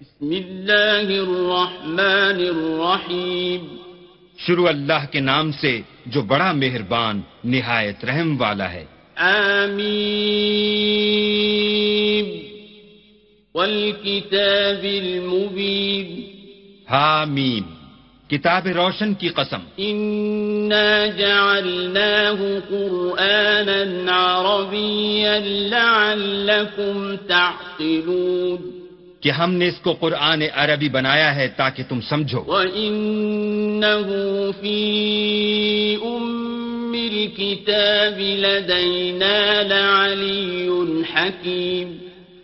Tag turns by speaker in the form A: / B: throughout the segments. A: بسم اللہ الرحمن الرحیم
B: شروع اللہ کے نام سے جو بڑا مہربان نہایت رحم والا ہے آمین
A: والکتاب المبین
B: حامیم کتاب روشن کی قسم
A: انا جعلناه قرآنا عربیا لعلكم تعقلون
B: کہ ہم نے اس کو قرآن عربی بنایا ہے تاکہ تم سمجھو
A: وَإِنَّهُ فِي أُمِّ الْكِتَابِ لَدَيْنَا لَعَلِيٌ حَكِيمٌ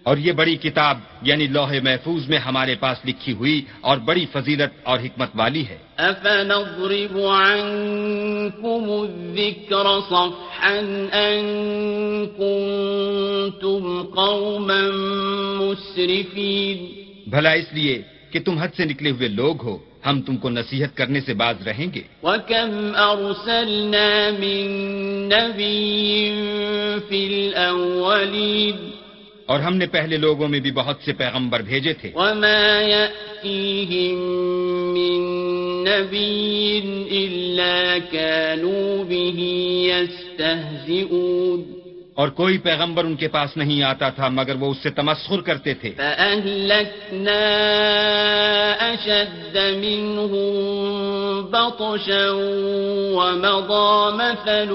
B: اور یہ بڑی کتاب یعنی لوح محفوظ میں ہمارے پاس لکھی ہوئی اور بڑی فضیلت اور حکمت والی ہے
A: اَفَنَضْرِبُ عَنْكُمُ الذِّكْرَ صَفْحًا أَنْكُمْ
B: كنتم
A: قوما
B: مسرفين بھلا اس لیے کہ تم حد سے نکلے ہوئے
A: لوگ ہو ہم تم کو نصیحت کرنے سے باز رہیں گے وَكَمْ أَرْسَلْنَا مِن نَبِيٍ فِي الْأَوَّلِينَ اور ہم نے پہلے لوگوں میں بھی بہت سے پیغمبر بھیجے تھے وَمَا يَأْتِيهِم نَبِيٍ إِلَّا كَانُوا بِهِ يَسْتَهْزِئُونَ
B: اور کوئی پیغمبر ان کے پاس نہیں آتا تھا مگر وہ اس سے تمسخر کرتے تھے بطشا مثل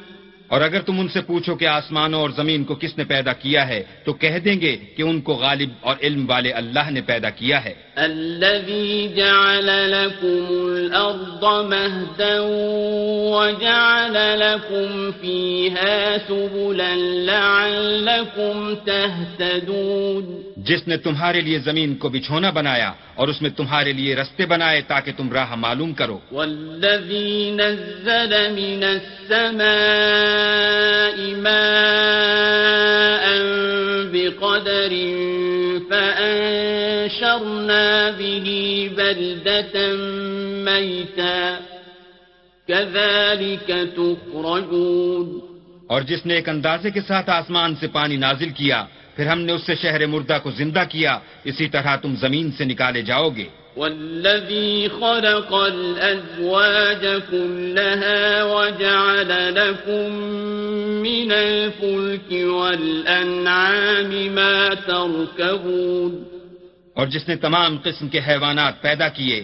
B: اور اگر تم ان سے پوچھو کہ آسمانوں اور زمین کو کس نے پیدا کیا ہے تو کہہ دیں گے کہ ان کو غالب اور علم والے اللہ نے پیدا کیا ہے الذي
A: جعل لكم الارض مهدا وجعل لكم فيها سبلا لعلكم تهتدون
B: جس نے تمہارے لیے زمین کو بچھونا بنایا اور اس میں تمہارے لیے رستے بنائے تاکہ تم راہ معلوم
A: تخرجون
B: اور جس نے ایک اندازے کے ساتھ آسمان سے پانی نازل کیا پھر ہم نے اس سے شہر مردہ کو زندہ کیا اسی طرح تم زمین سے نکالے
A: جاؤ گے والذی خلق الازواج كلها وجعل لكم من الفلك والانعام ما تركبون اور جس نے
B: تمام قسم کے حیوانات پیدا کیے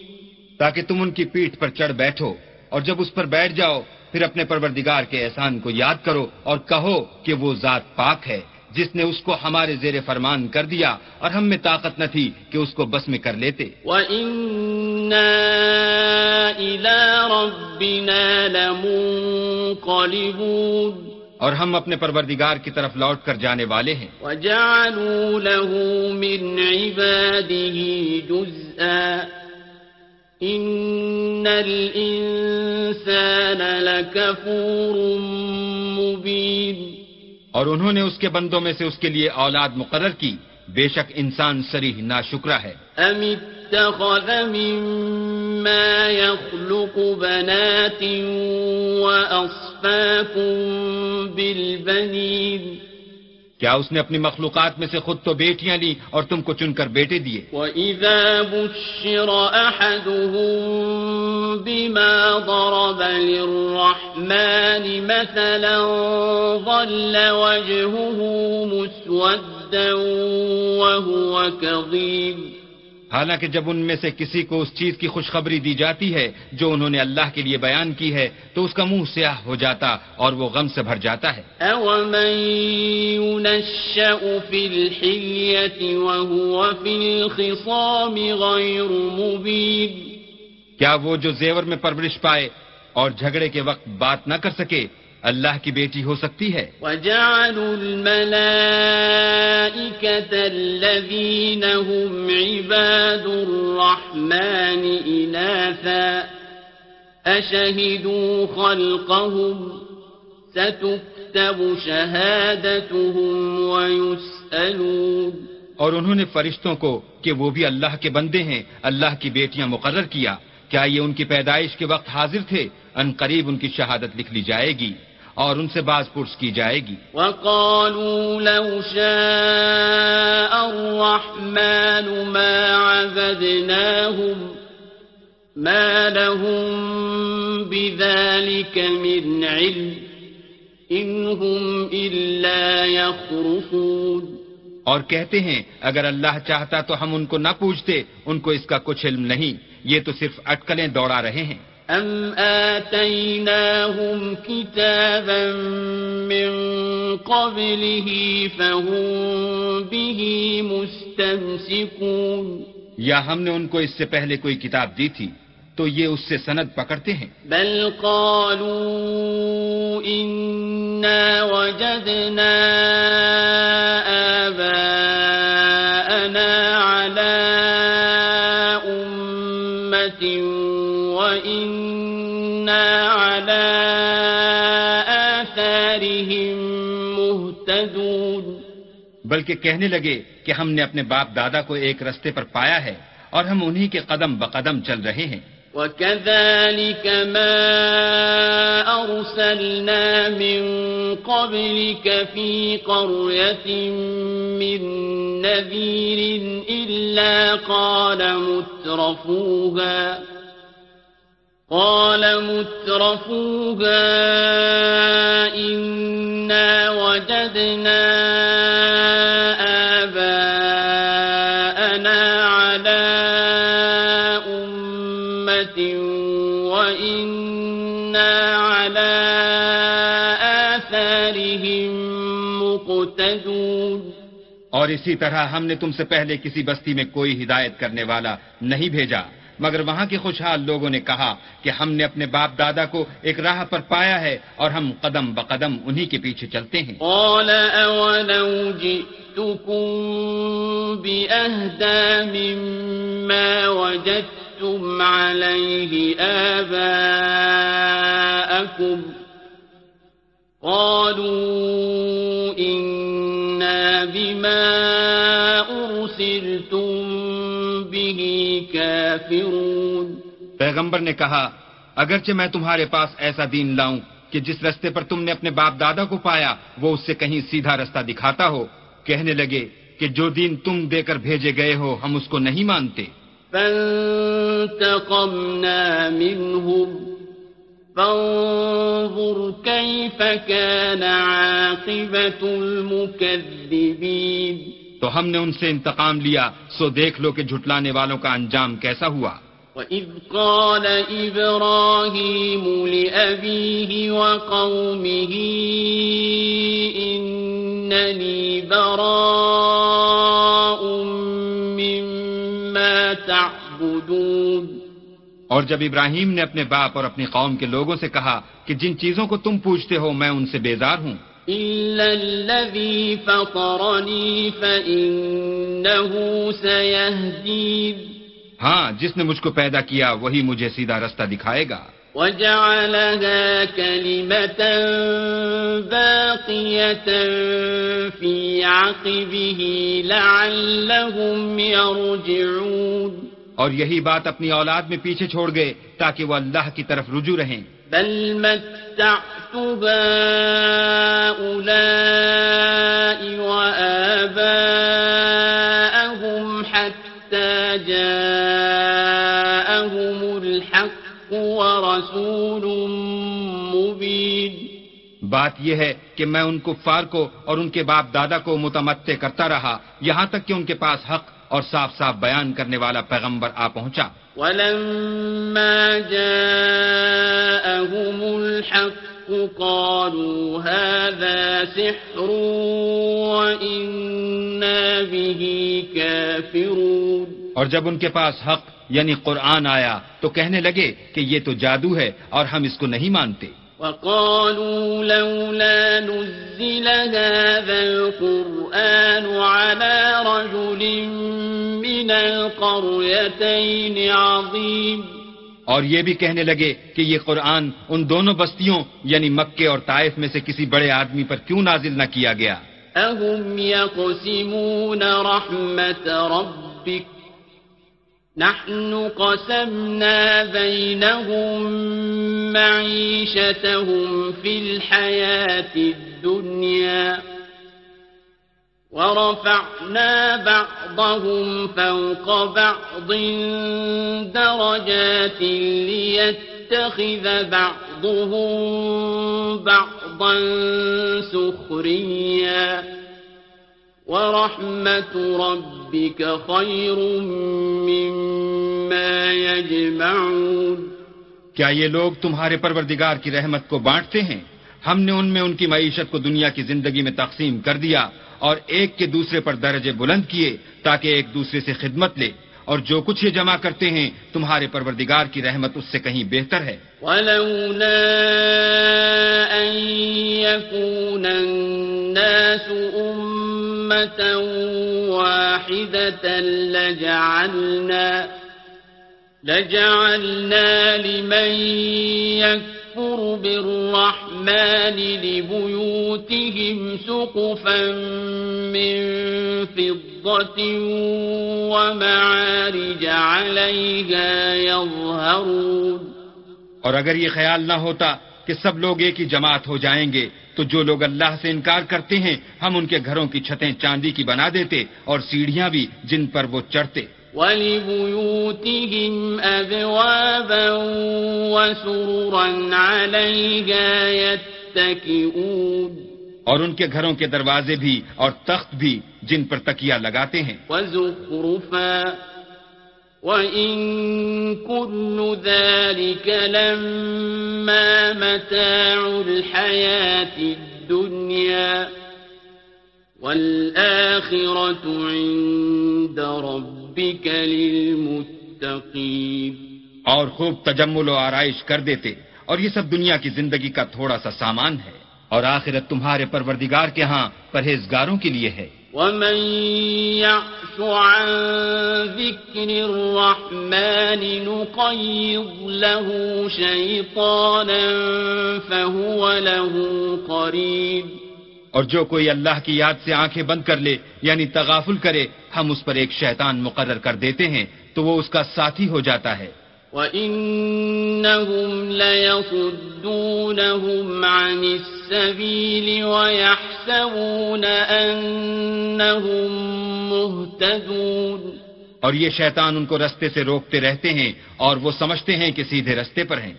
B: تاکہ تم ان کی پیٹھ پر چڑھ بیٹھو اور جب اس پر بیٹھ جاؤ پھر اپنے پروردگار کے احسان کو یاد کرو اور کہو کہ وہ ذات پاک ہے جس نے اس کو ہمارے زیر فرمان کر دیا اور ہم میں طاقت نہ تھی کہ اس کو بس میں کر لیتے اور ہم اپنے پروردگار کی طرف لوٹ کر جانے والے ہیں
A: وَجَعَلُوا لَهُ مِنْ عِبَادِهِ ان الانسان لکفور مبین
B: اور انہوں نے اس کے بندوں میں سے اس کے لیے اولاد مقرر کی بے شک انسان سریح ناشکرہ ہے
A: ام اتخذ مما يخلق بنات ہوں بنی
B: اپنی
A: مخلوقات میں سے خود تو بیٹیاں لی اور تم کو چن کر بیٹے दिए وَإِذَا بُشِّرَ أَحَدُهُم بِمَا ضَرَبَ لِلرَّحْمَنِ مَثَلًا ظَلَّ وَجْهُهُ مُسْوَدًّا وَهُوَ كَظِيمٌ
B: حالانکہ جب ان میں سے کسی کو اس چیز کی خوشخبری دی جاتی ہے جو انہوں نے اللہ کے لیے بیان کی ہے تو اس کا منہ سیاہ ہو جاتا اور وہ غم سے بھر جاتا ہے کیا وہ جو زیور میں پرورش پائے اور جھگڑے کے وقت بات نہ کر سکے اللہ
A: کی بیٹی ہو سکتی ہے وَجَعَلُوا الْمَلَائِكَةَ الَّذِينَ هُمْ عِبَادُ الرَّحْمَانِ إِنَاثًا أَشَهِدُوا خَلْقَهُمْ سَتُكْتَبُ شَهَادَتُهُمْ وَيُسْأَلُونَ
B: اور انہوں نے فرشتوں کو کہ وہ بھی اللہ کے بندے ہیں اللہ کی بیٹیاں مقرر کیا کیا یہ ان کی پیدائش کے وقت حاضر تھے ان قریب ان کی شہادت لکھ لی جائے گی اور ان سے باز پرس کی جائے گی
A: وقالو لو شاء الرحمن ما عبدناهم ما لهم بذلك من علم
B: انہم الا یخرفون اور کہتے ہیں اگر اللہ چاہتا تو ہم ان کو نہ پوچھتے ان کو اس کا کچھ علم نہیں یہ تو صرف اٹکلیں دوڑا رہے ہیں
A: مستن سکوں
B: یا ہم نے ان کو اس سے پہلے کوئی کتاب دی تھی تو یہ اس سے سند پکڑتے ہیں
A: بل قالوا وجدنا آباءنا قور على آثارهم مهتدون
B: بلکہ کہنے لگے کہ ہم نے اپنے باپ دادا کو ایک رستے پر پایا ہے اور ہم انہی کے قدم بقدم چل رہے ہیں
A: وَكَذَلِكَ مَا أَرْسَلْنَا مِن قَبْلِكَ فِي قَرْيَةٍ نَذِيرٍ إِلَّا قَالَ مُتْرَفُوهَا قال مترفوها إنا وجدنا آباءنا على أمة وإنا على آثارهم مقتدون
B: اور اسی طرح ہم نے تم سے پہلے کسی بستی میں کوئی ہدایت کرنے والا نہیں بھیجا مگر وہاں کے خوشحال لوگوں نے کہا کہ ہم نے اپنے باپ دادا کو ایک راہ پر پایا ہے اور ہم قدم بقدم انہی کے پیچھے چلتے ہیں
A: قالوا
B: بما پیغمبر نے کہا اگرچہ میں تمہارے پاس ایسا دین لاؤں کہ جس رستے پر تم نے اپنے باپ دادا کو پایا وہ اس سے کہیں سیدھا رستہ دکھاتا ہو کہنے لگے کہ جو دین تم دے کر بھیجے گئے ہو ہم اس کو نہیں مانتے فانتقمنا فانظر كيف كان تو ہم نے ان سے انتقام لیا سو دیکھ لو کہ جھٹلانے والوں کا انجام کیسا ہوا
A: وَإِذْ قَالَ إِبْرَاهِيمُ لِأَبِيهِ وَقَوْمِهِ إِنَّنِي بَرَاءٌ مِّمَّا تَعْبُدُونَ
B: اور جب ابراہیم نے اپنے باپ اور اپنی قوم کے لوگوں سے کہا کہ جن چیزوں کو تم پوچھتے ہو میں ان سے بیزار ہوں ہاں جس نے مجھ کو پیدا کیا وہی مجھے سیدھا رستہ دکھائے گا اور یہی بات اپنی اولاد میں پیچھے چھوڑ گئے تاکہ وہ اللہ کی طرف رجوع رہیں
A: بل متعت حتى جاءهم الحق ورسول مبين
B: بات یہ ہے کہ میں ان کفار کو اور ان کے باپ دادا کو متمتع کرتا رہا یہاں تک کہ ان کے پاس حق اور صاف صاف بیان کرنے والا پیغمبر آ پہنچا اور جب ان کے پاس حق یعنی قرآن آیا تو کہنے لگے کہ یہ تو جادو ہے اور ہم اس کو نہیں مانتے
A: وقالوا لولا نزل هذا القرآن على رجل من القريتين عظيم
B: اور یہ بھی کہنے لگے کہ یہ قرآن ان دونوں بستیوں یعنی مکے اور طائف میں سے کسی بڑے آدمی پر کیوں نازل نہ کیا گیا
A: نحن قسمنا بينهم معيشتهم في الحياة الدنيا ورفعنا بعضهم فوق بعض درجات ليتخذ بعضهم بعضا سخريا ربك خير مما يجمعون
B: کیا یہ لوگ تمہارے پروردگار کی رحمت کو بانٹتے ہیں ہم نے ان میں ان کی معیشت کو دنیا کی زندگی میں تقسیم کر دیا اور ایک کے دوسرے پر درجے بلند کیے تاکہ ایک دوسرے سے خدمت لے اور جو کچھ یہ جمع کرتے ہیں تمہارے پروردگار کی رحمت اس سے کہیں بہتر ہے
A: أَن يَكُونَ النَّاسُ واحدة لجعلنا لجعلنا لمن يكفر بالرحمن لبيوتهم سقفا من فضة ومعارج عليها يظهرون
B: اور اگر یہ خیال نہ ہوتا کہ سب لوگ ایک ہی جماعت ہو جائیں گے تو جو لوگ اللہ سے انکار کرتے ہیں ہم ان کے گھروں کی چھتیں چاندی کی بنا دیتے اور سیڑھیاں بھی جن پر وہ
A: چڑھتے
B: اور ان کے گھروں کے دروازے بھی اور تخت بھی جن پر تکیا لگاتے ہیں
A: وَإِن كُلُّ ذَلِكَ لَمَّا مَتَاعُ الْحَيَاةِ الدُّنْيَا وَالْآخِرَةُ عِندَ رَبِّكَ لِلْمُتَّقِينَ
B: اور خوب تجمل و آرائش کر دیتے اور یہ سب دنیا کی زندگی کا تھوڑا سا سامان ہے اور آخرت تمہارے پروردگار کے ہاں پرہیزگاروں کے لیے ہے
A: ومن يعش عن ذكر الرحمن نقيض له له شيطانا فهو قريب
B: اور جو کوئی اللہ کی یاد سے آنکھیں بند کر لے یعنی تغافل کرے ہم اس پر ایک شیطان مقرر کر دیتے ہیں تو وہ اس کا ساتھی ہو جاتا ہے
A: وإنهم ليصدونهم عن السبيل ويحسبون أنهم مهتدون
B: اور یہ شیطان ان کو رستے سے روکتے رہتے ہیں اور وہ سمجھتے ہیں کہ سیدھے رستے پر ہیں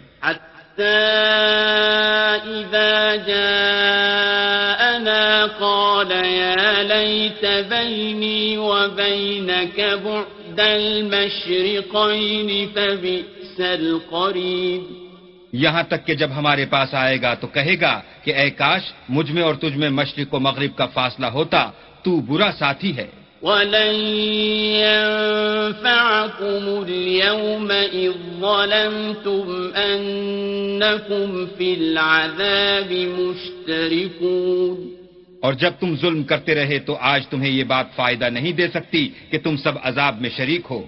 A: إذا جاءنا قال يا ليت بيني وبينك بعد إحدى المشرقين فبئس القريب
B: یہاں تک کہ جب ہمارے پاس آئے گا تو کہے گا کہ اے کاش مجھ میں اور تجھ میں مشرق و مغرب کا فاصلہ ہوتا تو برا ساتھی ہے
A: وَلَن
B: اور جب تم ظلم کرتے رہے تو آج تمہیں یہ بات فائدہ نہیں دے سکتی کہ تم سب عذاب میں شریک ہو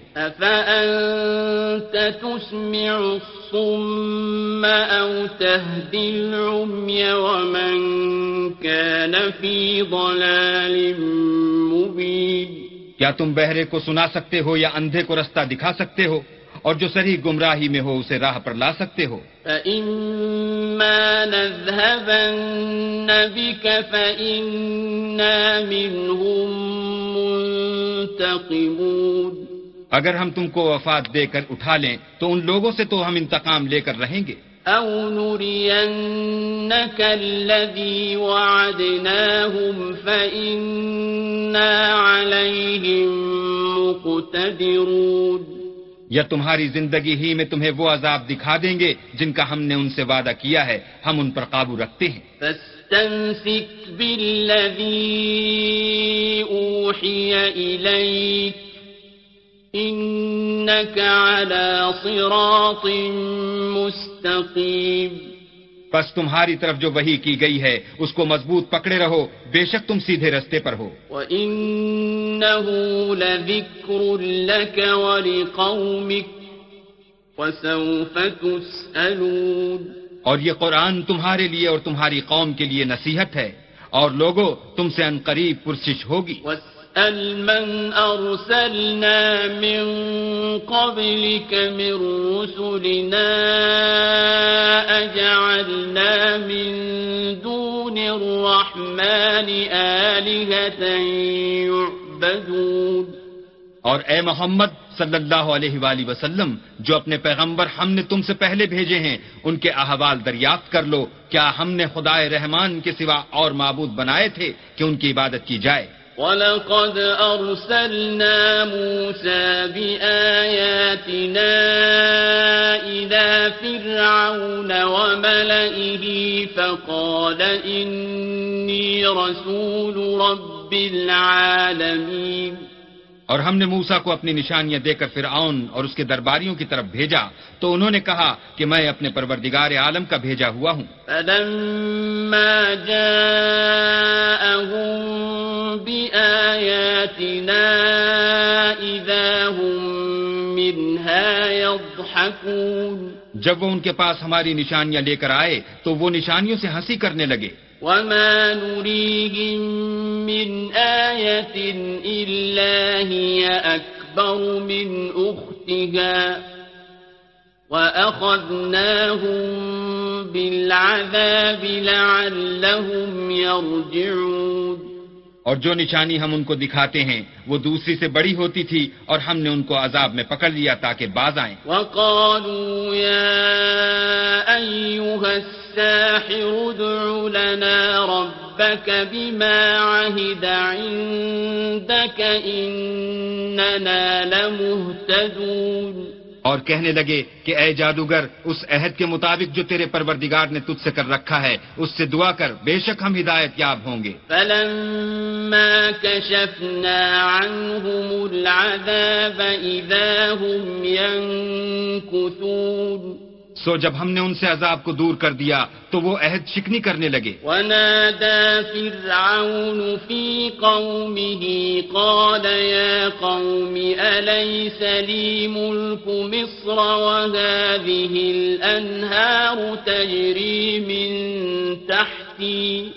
B: کیا تم بہرے کو سنا سکتے ہو یا اندھے کو رستہ دکھا سکتے ہو اور جو سری گمراہی میں ہو اسے راہ پر لا سکتے ہو اگر ہم تم کو وفات دے کر اٹھا لیں تو ان لوگوں سے تو ہم
A: انتقام لے کر رہیں گے او نورینک الذی وعدناہم فإننا علیہم مقتدرون
B: یا تمہاری زندگی ہی میں تمہیں وہ عذاب دکھا دیں گے جن کا ہم نے ان سے وعدہ کیا ہے ہم ان پر قابو رکھتے ہیں
A: انك على صراط مستقيم
B: بس تمہاری طرف جو وہی کی گئی ہے اس کو مضبوط پکڑے رہو بے شک تم سیدھے رستے پر ہو
A: وَإِنَّهُ لَكَ وَلِقَوْمِكَ وَسَوْفَ تُسْأَلُونَ
B: اور یہ قرآن تمہارے لیے اور تمہاری قوم کے لیے نصیحت ہے اور لوگوں تم سے انقریب پرسش ہوگی
A: المن أرسلنا من قبلك من رسلنا أجعلنا من دون الرحمن آلهة يعبدون
B: اور اے محمد صلی اللہ علیہ وآلہ وسلم جو اپنے پیغمبر ہم نے تم سے پہلے بھیجے ہیں ان کے احوال دریافت کر لو کیا ہم نے خدائے رحمان کے سوا اور معبود بنائے تھے کہ ان کی عبادت کی جائے
A: ولقد أرسلنا موسى بآياتنا إلى فرعون وملئه فقال إني رسول رب العالمين
B: اور ہم نے موسا کو اپنی نشانیاں دے کر پھر آؤن اور اس کے درباریوں کی طرف بھیجا تو انہوں نے کہا کہ میں اپنے پروردگار عالم کا بھیجا ہوا ہوں جب وہ ان کے پاس ہماری نشانیاں لے کر آئے تو وہ نشانیوں سے ہنسی کرنے لگے
A: وما نريهم من آية إلا هي أكبر من أختها وأخذناهم بالعذاب لعلهم يرجعون
B: اور جو نشانی ہم ان کو دکھاتے ہیں وہ دوسری سے بڑی ہوتی تھی اور ہم نے ان کو عذاب میں پکڑ لیا تاکہ باز آئیں
A: وَقَالُوا يَا أَيُّهَ السَّاحِرُ دُعُ لَنَا رَبَّكَ بِمَا عَهِدَ عِندَكَ إِنَّنَا لَمُهْتَدُونَ
B: اور کہنے لگے کہ اے جادوگر اس عہد کے مطابق جو تیرے پروردگار نے تجھ سے کر رکھا ہے اس سے دعا کر بے شک ہم ہدایت یاب ہوں
A: گے سو جب ہم نے ان سے عذاب کو دور کر دیا تو وہ عہد شکنی کرنے لگے ونادى فرعون في قومه قال يا قوم لي ملك مصر وهذه تجري من تحتي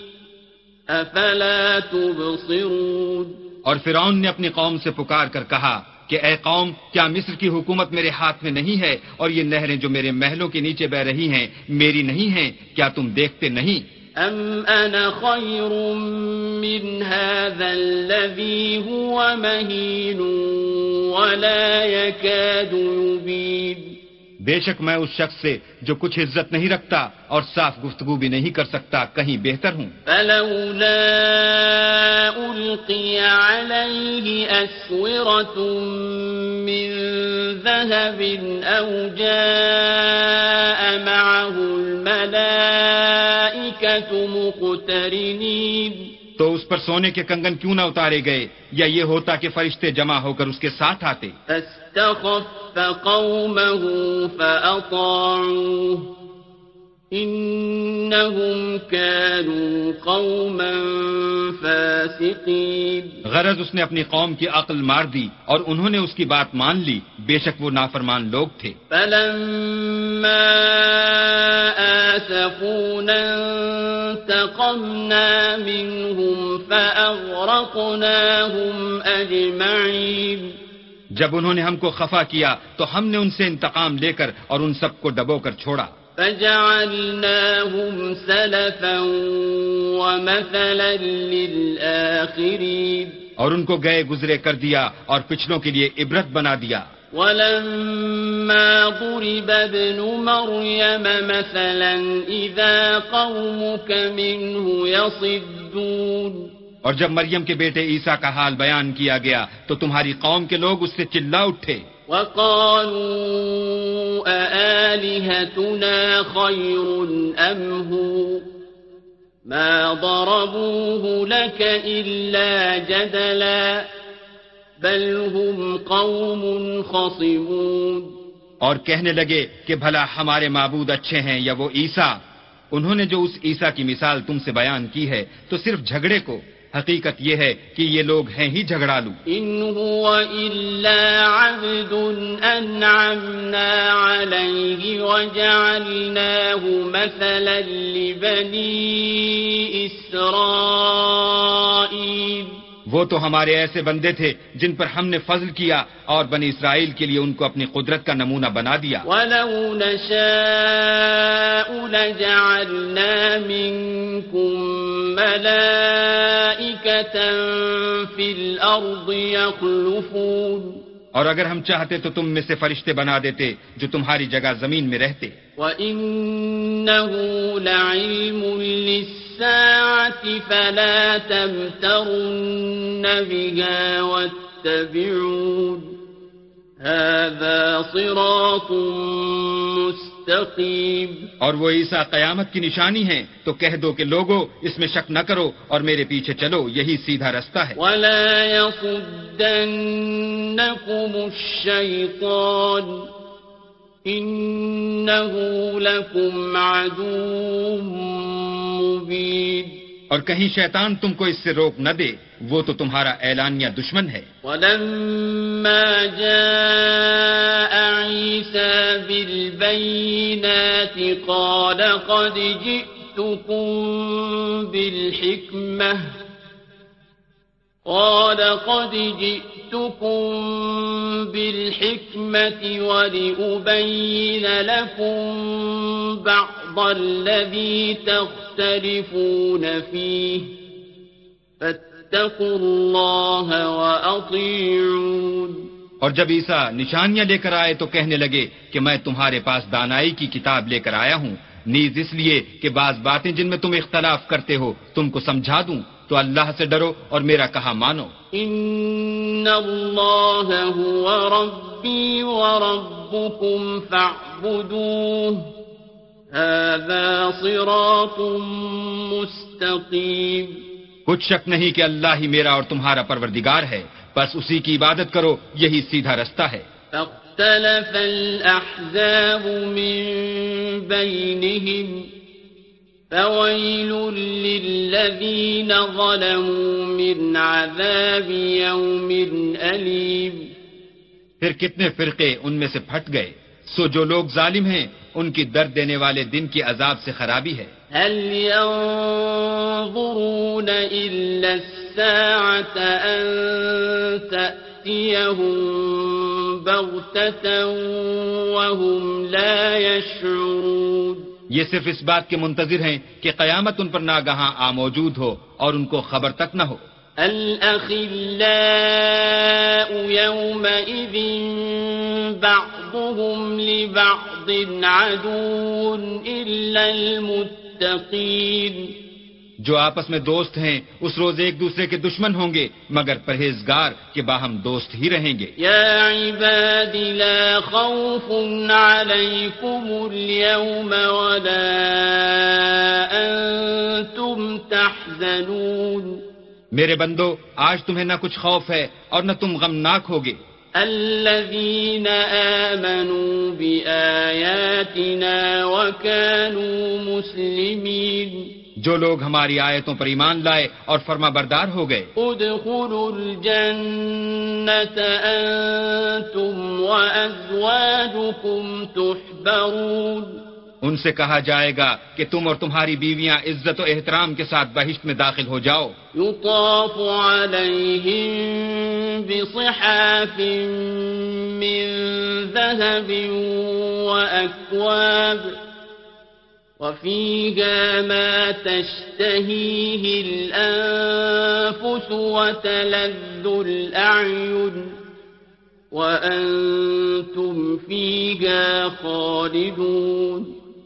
A: تبصرون
B: اور فرعون نے اپنی قوم سے پکار کر کہا کہ اے قوم کیا مصر کی حکومت میرے ہاتھ میں نہیں ہے اور یہ نہریں جو میرے محلوں
A: کے نیچے بہ رہی ہیں میری نہیں ہیں کیا تم دیکھتے نہیں ام انا من هذا الذي هو ولا يكاد
B: بے شک میں اس شخص سے جو کچھ عزت نہیں رکھتا اور صاف گفتگو بھی نہیں کر سکتا کہیں بہتر ہوں
A: فلولا القی علیہ من او جاء معه الملائکة مقترنین
B: تو اس پر سونے کے کنگن کیوں نہ اتارے گئے یا یہ ہوتا کہ فرشتے جمع ہو کر اس کے ساتھ آتے غرض اس نے اپنی قوم کی عقل مار دی اور انہوں نے اس کی بات مان لی بے شک وہ نافرمان لوگ تھے
A: فلما فانتقمنا منهم فأغرقناهم أجمعين
B: جب انہوں نے ہم کو خفا کیا تو ہم نے ان سے انتقام لے کر اور ان سب کو ڈبو کر چھوڑا
A: فجعلناهم سلفا ومثلا للآخرين
B: اور ان کو گئے گزرے کر دیا اور پچھلوں کے لیے عبرت بنا
A: دیا ولما ضرب ابن مريم مثلا إذا قومك منه يصدون
B: جب مریم کے بیٹے عیسیٰ کا حال بیان کیا گیا تو تمہاری قوم کے لوگ اس سے چلا اٹھے وقالوا أآلهتنا
A: خير أم هو ما ضربوه لك إلا جدلاً بل هم قوم خصمون
B: اور کہنے لگے کہ بھلا ہمارے معبود اچھے ہیں یا وہ عیسا انہوں نے جو اس عیسا کی مثال تم سے بیان کی ہے تو صرف جھگڑے کو حقیقت یہ ہے کہ یہ لوگ ہیں ہی جھگڑا
A: اسرائيل
B: وہ تو ہمارے ایسے بندے تھے جن پر ہم نے فضل کیا اور بنی اسرائیل کے لیے ان کو اپنی قدرت کا نمونہ بنا دیا
A: وَلَوْ نَشَاءُ لَجَعَلْنَا مِنْكُمْ مَلَائِكَةً فِي الْأَرْضِ يَخْلُفُونَ
B: اور اگر ہم چاہتے تو تم میں سے فرشتے بنا دیتے جو تمہاری جگہ زمین میں رہتے
A: وَإِنَّهُ لَعِلْمٌ لِلسَّاعَةِ فَلَا تَمْتَرُنَّ بِهَا وَاتَّبِعُونَ هَذَا صِرَاطٌ مُسْتَقِيمٌ
B: اور وہ عیسیٰ قیامت کی نشانی ہیں تو کہہ دو کہ لوگو اس میں شک نہ کرو اور میرے پیچھے چلو یہی سیدھا رستہ ہے
A: وَلَا يَصُدَّنَّكُمُ الشَّيْطَانِ إِنَّهُ لَكُمْ عَدُوٌ مُّبِينٌ اور کہیں شیطان تم کو اس سے روک نہ دے وہ تو تمہارا
B: اعلانیہ دشمن ہے
A: اور کوئی جئتكم بالحكمة ولأبين لكم بعض الذي تختلفون فيه فاتقوا الله وأطيعون
B: اور
A: جب عیسیٰ نشانیاں
B: لے کر آئے تو کہنے لگے کہ میں تمہارے پاس دانائی کی کتاب لے کر آیا ہوں نیز اس لیے کہ بعض باتیں جن میں تم اختلاف کرتے ہو تم کو سمجھا دوں تو اللہ سے ڈرو اور میرا کہا مانو
A: ان اللہ هو ربی فاعبدوه هذا صراط مستقیم
B: کچھ شک نہیں کہ اللہ ہی میرا اور تمہارا پروردگار ہے بس اسی کی عبادت کرو یہی سیدھا رستہ ہے
A: الاحزاب من فويل للذين ظلموا من عذاب يوم أليم
B: پھر کتنے فرقے ان میں سے پھٹ گئے سو جو لوگ ظالم ہیں ان کی درد دینے والے دن کی عذاب سے خرابی ہے
A: هل ينظرون إلا الساعة أن تأتيهم بغتة وهم لا يشعرون
B: یہ صرف اس بات کے منتظر ہیں کہ قیامت ان پر ناگہاں آ موجود ہو اور ان کو خبر تک نہ ہو جو آپس میں دوست ہیں اس روز ایک دوسرے کے دشمن ہوں گے مگر پرہیزگار کے باہم دوست ہی رہیں گے
A: یا عباد لا خوف علیکم اليوم ولا انتم تحزنون
B: میرے بندو آج تمہیں نہ کچھ خوف ہے اور نہ تم غمناک ہوگے
A: الذين آمنوا بآياتنا وكانوا مسلمين
B: جو لوگ ہماری آیتوں پر ایمان لائے اور فرما بردار ہو گئے ادخلوا
A: انتم تحبرون
B: ان سے کہا جائے گا کہ تم اور تمہاری بیویاں عزت و احترام کے ساتھ بہشت میں داخل ہو جاؤ
A: بصحاف من ذهب وفيها ما تشتهيه الأنفس وتلذ الأعين وأنتم فيها خالدون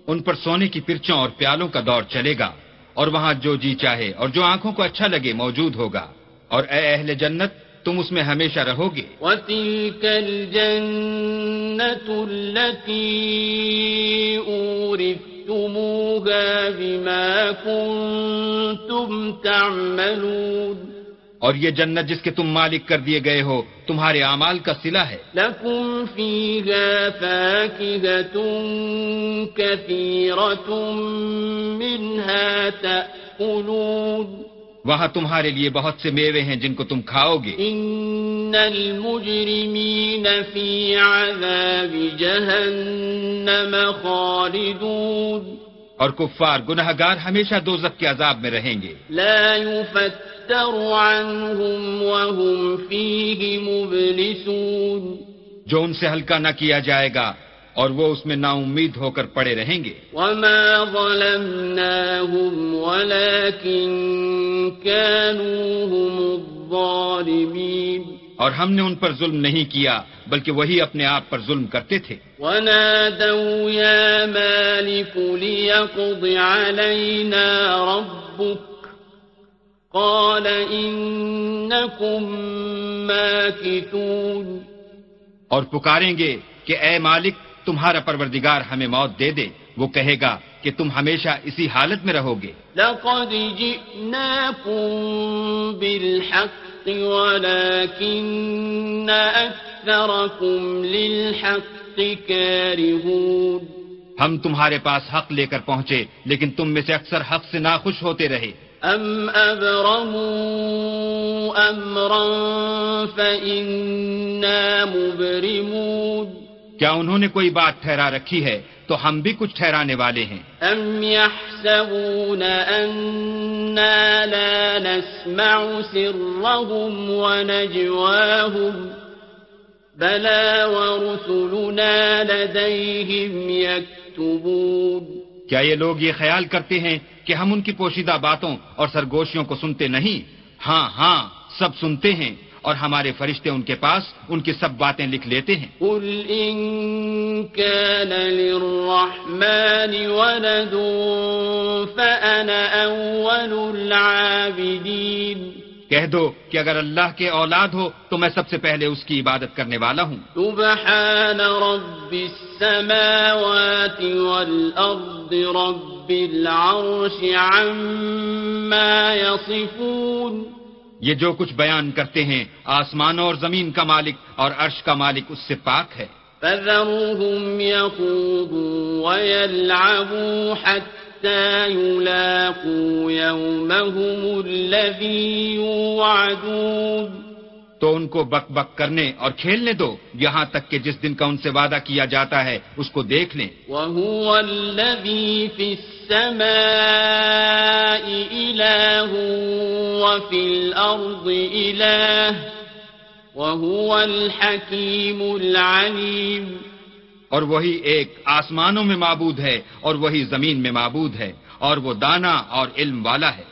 A: ان
B: پر سونے کی پرچوں اور پیالوں کا دور چلے گا اور وہاں جو جی چاہے اور جو آنکھوں کو اچھا لگے موجود ہوگا اور اے اہل جنت تم اس میں ہمیشہ رہو گے
A: وَتِلْكَ الْجَنَّةُ الَّتِي أُورِفْ بما كنتم تعملون
B: اور یہ جنت جس کے تم مالک کر دیے گئے ہو تمہارے اعمال کا صلہ ہے
A: تمہ
B: وہاں تمہارے لیے بہت سے میوے ہیں جن کو تم کھاؤ گے
A: ان المجرمین فی عذاب جہنم خالدون
B: اور کفار گناہگار ہمیشہ دوزخ کے عذاب میں رہیں گے
A: لا يفتر عنهم وهم فیہ مبلسون
B: جو ان سے ہلکا نہ کیا جائے گا اور وہ اس میں نا امید ہو کر پڑے رہیں گے وما ظلمناهم ولكن كانوا هم الظالمين اور ہم نے ان پر ظلم نہیں کیا بلکہ وہی اپنے آپ پر ظلم کرتے تھے ونادوا يا مالك ليقض علينا ربك قال انكم ماكثون اور پکاریں گے کہ اے مالک تمہارا پروردگار ہمیں موت دے دے وہ کہے گا کہ تم ہمیشہ اسی حالت میں رہو گے
A: لقد
B: ہم تمہارے پاس حق لے کر پہنچے لیکن تم میں سے اکثر حق سے ناخوش ہوتے رہے
A: ام امرا فإنا مبرمون
B: کیا انہوں نے کوئی بات ٹھہرا رکھی ہے تو ہم بھی کچھ ٹھہرانے والے ہیں
A: ام يحسبون اننا لا نسمع سرهم بلا لديهم يكتبون
B: کیا یہ لوگ یہ خیال کرتے ہیں کہ ہم ان کی پوشیدہ باتوں اور سرگوشیوں کو سنتے نہیں ہاں ہاں سب سنتے ہیں اور ہمارے فرشتے ان کے پاس ان کی سب باتیں لکھ لیتے ہیں
A: قل ان كان للرحمن ولد فأنا العابدين
B: کہہ دو کہ اگر اللہ کے اولاد ہو تو میں سب سے پہلے اس کی عبادت کرنے والا ہوں
A: سبحان رب رب السماوات والارض العرش عما
B: يصفون یہ جو کچھ بیان کرتے ہیں آسمان اور زمین کا مالک اور عرش کا مالک اس سے پاک ہے
A: فذرهم يخوضوا ويلعبوا حتى يلاقوا يومهم الذي يوعدون
B: تو ان کو بک بک کرنے اور کھیلنے دو یہاں تک کہ جس دن کا ان سے وعدہ کیا جاتا ہے اس کو دیکھ لیں وَهُوَ الَّذِي فِي السَّمَاءِ إِلَهٌ وَفِي الْأَرْضِ إِلَهٌ وَهُوَ الْحَكِيمُ الْعَلِيمُ اور وہی ایک آسمانوں میں معبود ہے اور وہی زمین میں معبود ہے اور وہ دانا اور علم والا ہے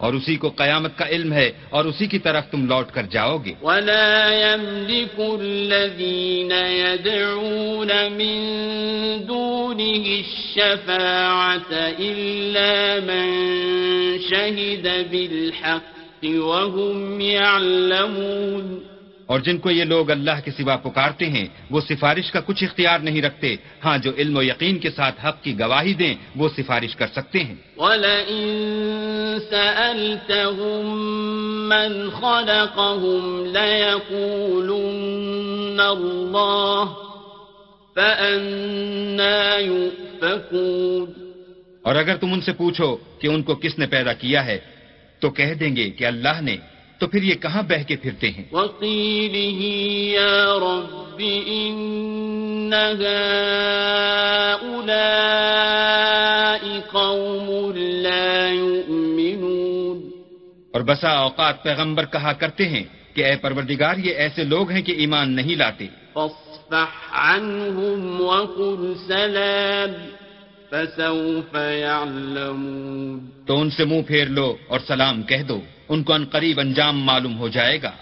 B: اور اسی
A: کو قیامت کا علم ہے اور اسی کی طرف تم لوٹ کر جاؤ گے ولا يملك الذين يدعون من دونه الشفاعة إلا من شهد بالحق وهم يعلمون
B: اور جن کو یہ لوگ اللہ کے سوا پکارتے ہیں وہ سفارش کا کچھ اختیار نہیں رکھتے ہاں جو علم و یقین کے ساتھ حق کی گواہی دیں وہ سفارش کر سکتے ہیں
A: اور
B: اگر تم ان سے پوچھو کہ ان کو کس نے پیدا کیا ہے تو کہہ دیں گے کہ اللہ نے تو پھر یہ کہاں بہ کے پھرتے ہیں اور بسا اوقات پیغمبر کہا کرتے ہیں کہ اے پروردگار یہ ایسے لوگ ہیں کہ ایمان نہیں لاتے تو ان سے منہ پھیر لو اور سلام کہہ دو ان کو ان قریب انجام معلوم ہو جائے گا